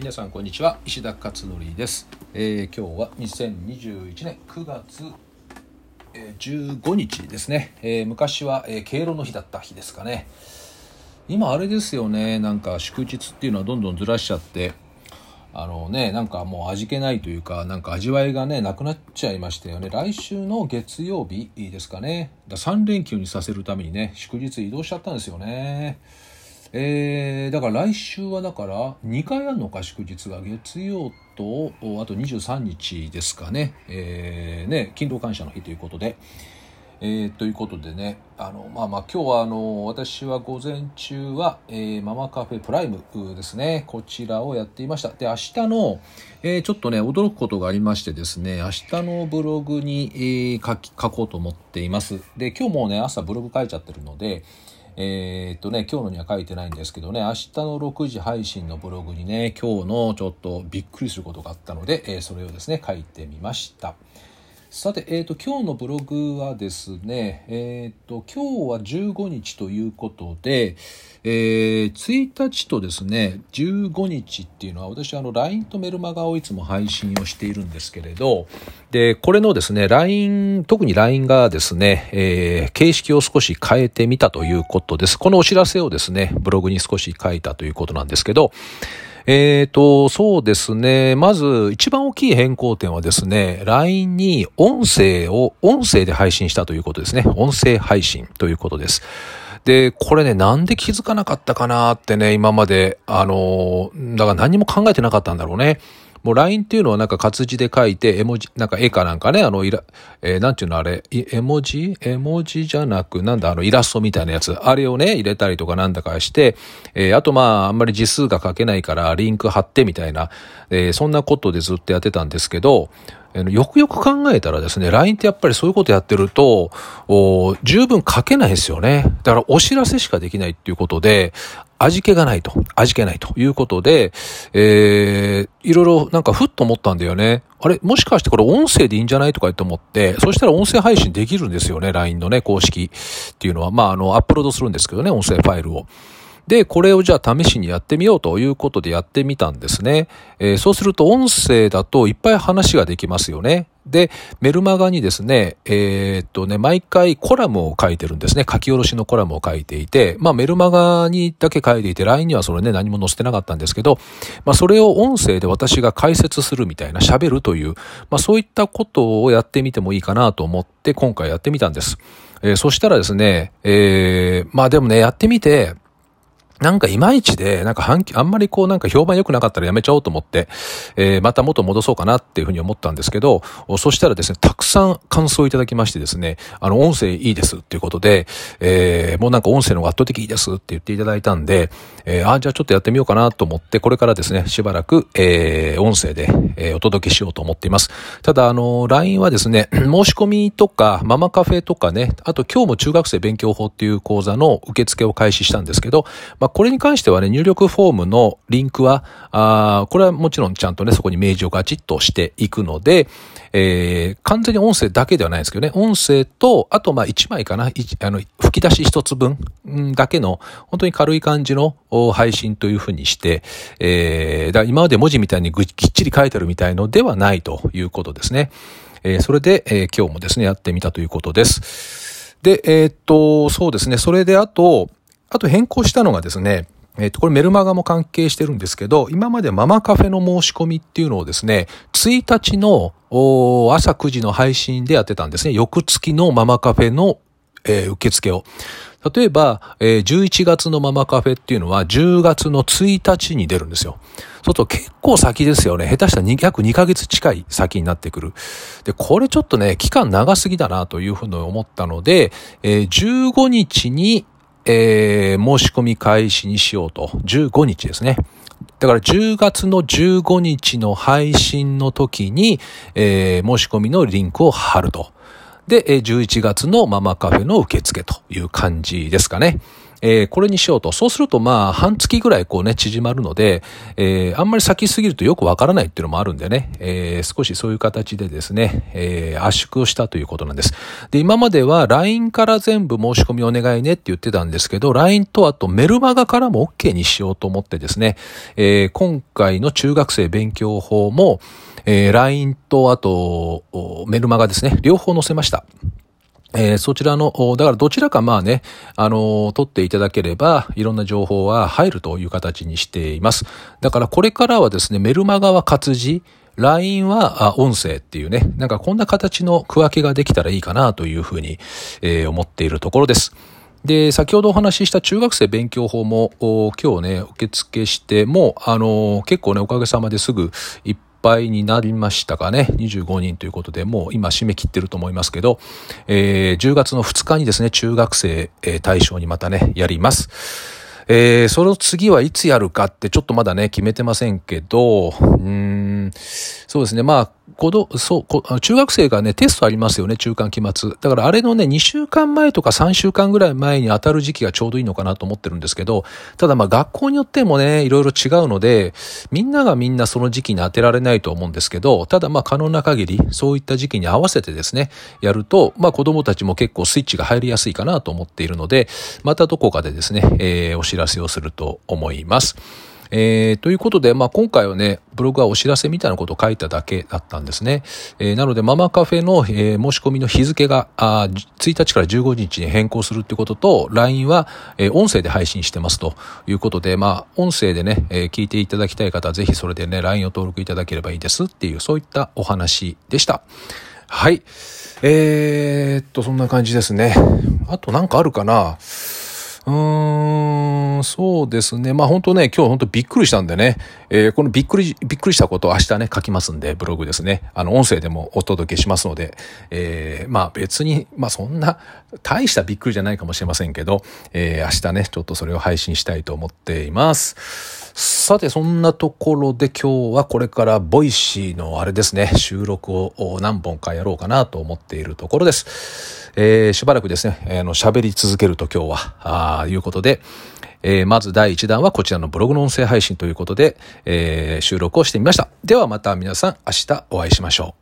皆さんこんにちは。石田勝則です、えー今日は2021年9月、え15日ですね、えー昔は、えー敬老の日だった日ですかね。今あれですよね。なんか祝日っていうのはどんどんずらしちゃってあのねなんかもう味気ないというかなんか味わいがねなくなっちゃいましたよね。来週の月曜日ですかね。だ3連休にさせるためにね祝日移動しちゃったんですよね。えーだから来週はだから2回あるのか祝日が月曜とあと23日ですかね,、えーね勤労感謝の日ということで、えーということでねあのまあまあ今日はあの私は午前中は、えーママカフェプライムですね。こちらをやっていました。で明日の、えーちょっとね驚くことがありましてですね明日のブログに、えー書き書こうと思っています。で今日もね朝ブログ書いちゃってるのでえーっとね、今日のには書いてないんですけどね、明日の6時配信のブログにね、今日のちょっとびっくりすることがあったので、えーそれをですね、書いてみました。さて、えー、と今日のブログはですね、えー、と今日は15日ということで、えー1日とですね15日っていうのは私あの LINE とメルマガをいつも配信をしているんですけれどでこれのですね LINE 特に LINE がですね、えー形式を少し変えてみたということです。このお知らせをですねブログに少し書いたということなんですけどえーと、そうですね。まず、一番大きい変更点はですね、LINE に音声を、音声で配信したということですね。音声配信ということです。で、これね、なんで気づかなかったかなってね、今まで、あの、だから何も考えてなかったんだろうね。もう LINE っていうのはなんか活字で書いて、絵文字、なんか絵かなんかね、あの、いら、えーなんていうのあれ、絵文字？絵文字じゃなく、なんだ、あの、イラストみたいなやつ、あれをね、入れたりとかなんだかして、えーあとまあ、あんまり字数が書けないから、リンク貼ってみたいな、えーそんなことでずっとやってたんですけど、よくよく考えたらですね、LINE ってやっぱりそういうことやってると、十分書けないですよね。だからお知らせしかできないっていうことで、味気がないと、味気ないということで、えー、いろいろなんかふっと思ったんだよね。あれ、もしかしてこれ音声でいいんじゃないとか言って思って、そしたら音声配信できるんですよね、LINE のね、公式っていうのは。まあ、あの、アップロードするんですけどね、音声ファイルを。で、これをじゃあ試しにやってみようということでやってみたんですね。えーそうすると音声だといっぱい話ができますよね。で、メルマガにですね、えーっとね、毎回コラムを書いてるんですね。書き下ろしのコラムを書いていて、まあメルマガにだけ書いていて、LINE にはそれね、何も載せてなかったんですけど、まあそれを音声で私が解説するみたいな、喋るという、まあそういったことをやってみてもいいかなと思って、今回やってみたんです。えーそしたらですね、えーまあでもね、やってみて、なんかいまいちで、なんか反、あんまりこうなんか評判良くなかったらやめちゃおうと思って、えーまた元戻そうかなっていうふうに思ったんですけど、そしたらですね、たくさん感想いただきましてですね、あの、音声いいですっていうことで、えーもうなんか音声の方が圧倒的いいですって言っていただいたんで、えーあ、じゃあちょっとやってみようかなと思って、これからですね、しばらく、えー音声で、えーお届けしようと思っています。ただ、あの、LINE はですね、申し込みとか、ママカフェとかね、あと今日も中学生勉強法っていう講座の受付を開始したんですけど、まあ、これに関してはね、入力フォームのリンクは、あこれはもちろんちゃんとね、そこに明示をガチッとしていくので、えー完全に音声だけではないんですけどね、音声と、あとまあ1枚かな、あの、吹き出し一つ分だけの、本当に軽い感じの配信というふうにして、えーだ今まで文字みたいにきっちり書いてあるみたいのではないということですね。えーそれで、えー今日もですね、やってみたということです。で、えーっと、そうですね、それであと、あと変更したのがですね、えっと、これメルマガも関係してるんですけど、今までママカフェの申し込みっていうのをですね、1日の朝9時の配信でやってたんですね。翌月のママカフェの、えー受付を。例えば、えー11月のママカフェっていうのは10月の1日に出るんですよ。そうすると結構先ですよね。下手したら約2ヶ月近い先になってくる。で、これちょっとね、期間長すぎだなというふうに思ったので、えー15日に、えー申し込み開始にしようと。15日ですね。だから10月の15日の配信の時に、えー申し込みのリンクを貼ると。で、11月のママカフェの受付という感じですかね。えー、これにしようと。そうすると、まあ、半月ぐらいこうね、縮まるので、えー、あんまり先すぎるとよくわからないっていうのもあるんでね、えー、少しそういう形でですね、えー、圧縮をしたということなんです。で、今までは LINE から全部申し込みお願いねって言ってたんですけど、LINE とあとメルマガからも OK にしようと思ってですね、えー、今回の中学生勉強法も、えー、LINE とあとメルマガですね、両方載せました。えー、そちらの、だからどちらかまあね、あの取っていただければ、いろんな情報は入るという形にしています。だからこれからはですね、メルマガは活字、LINE は音声っていうね、なんかこんな形の区分けができたらいいかなというふうに、えー、思っているところです。で、先ほどお話しした中学生勉強法も今日ね、受付して、もう、あの結構ね、おかげさまですぐいっぱいになりましたかね。25人ということで、もう今締め切ってると思いますけど、えー、10月の2日にですね、中学生、えー、対象にまたね、やります。えー、その次はいつやるかってちょっとまだね、決めてませんけど、うーん、そうですね、まあ、子供、そう、中学生がね、テストありますよね、中間期末。だからあれのね、2週間前とか3週間ぐらい前に当たる時期がちょうどいいのかなと思ってるんですけど、ただまあ学校によってもね、いろいろ違うので、みんながみんなその時期に当てられないと思うんですけど、ただまあ可能な限り、そういった時期に合わせてですね、やると、まあ子供たちも結構スイッチが入りやすいかなと思っているので、またどこかでですね、えー、お知らせをすると思います。えー、ということで、まあ、今回はね、ブログはお知らせみたいなことを書いただけだったんですね。えー、なので、ママカフェの、えー、申し込みの日付があ1日から15日に変更するってことと、LINE は、えー、音声で配信してますということで、まあ、音声でね、えー、聞いていただきたい方は、ぜひそれでね、LINE を登録いただければいいですっていう、そういったお話でした。はい。えー、っと、そんな感じですね。あとなんかあるかなうーそうですね。まあ本当ね、今日本当びっくりしたんでね、えー、このびっくり、びっくりしたことを明日ね、書きますんで、ブログですね。あの、音声でもお届けしますので、えー、まあ別に、まあそんな、大したびっくりじゃないかもしれませんけど、えー、明日ね、ちょっとそれを配信したいと思っています。さて、そんなところで今日はこれから Voicy のあれですね、収録を何本かやろうかなと思っているところです。えー、しばらくですね、あの、喋り続けると今日は、ああいうことで、えー、まず第1弾はこちらのブログの音声配信ということで、えー、収録をしてみました。ではまた皆さん明日お会いしましょう。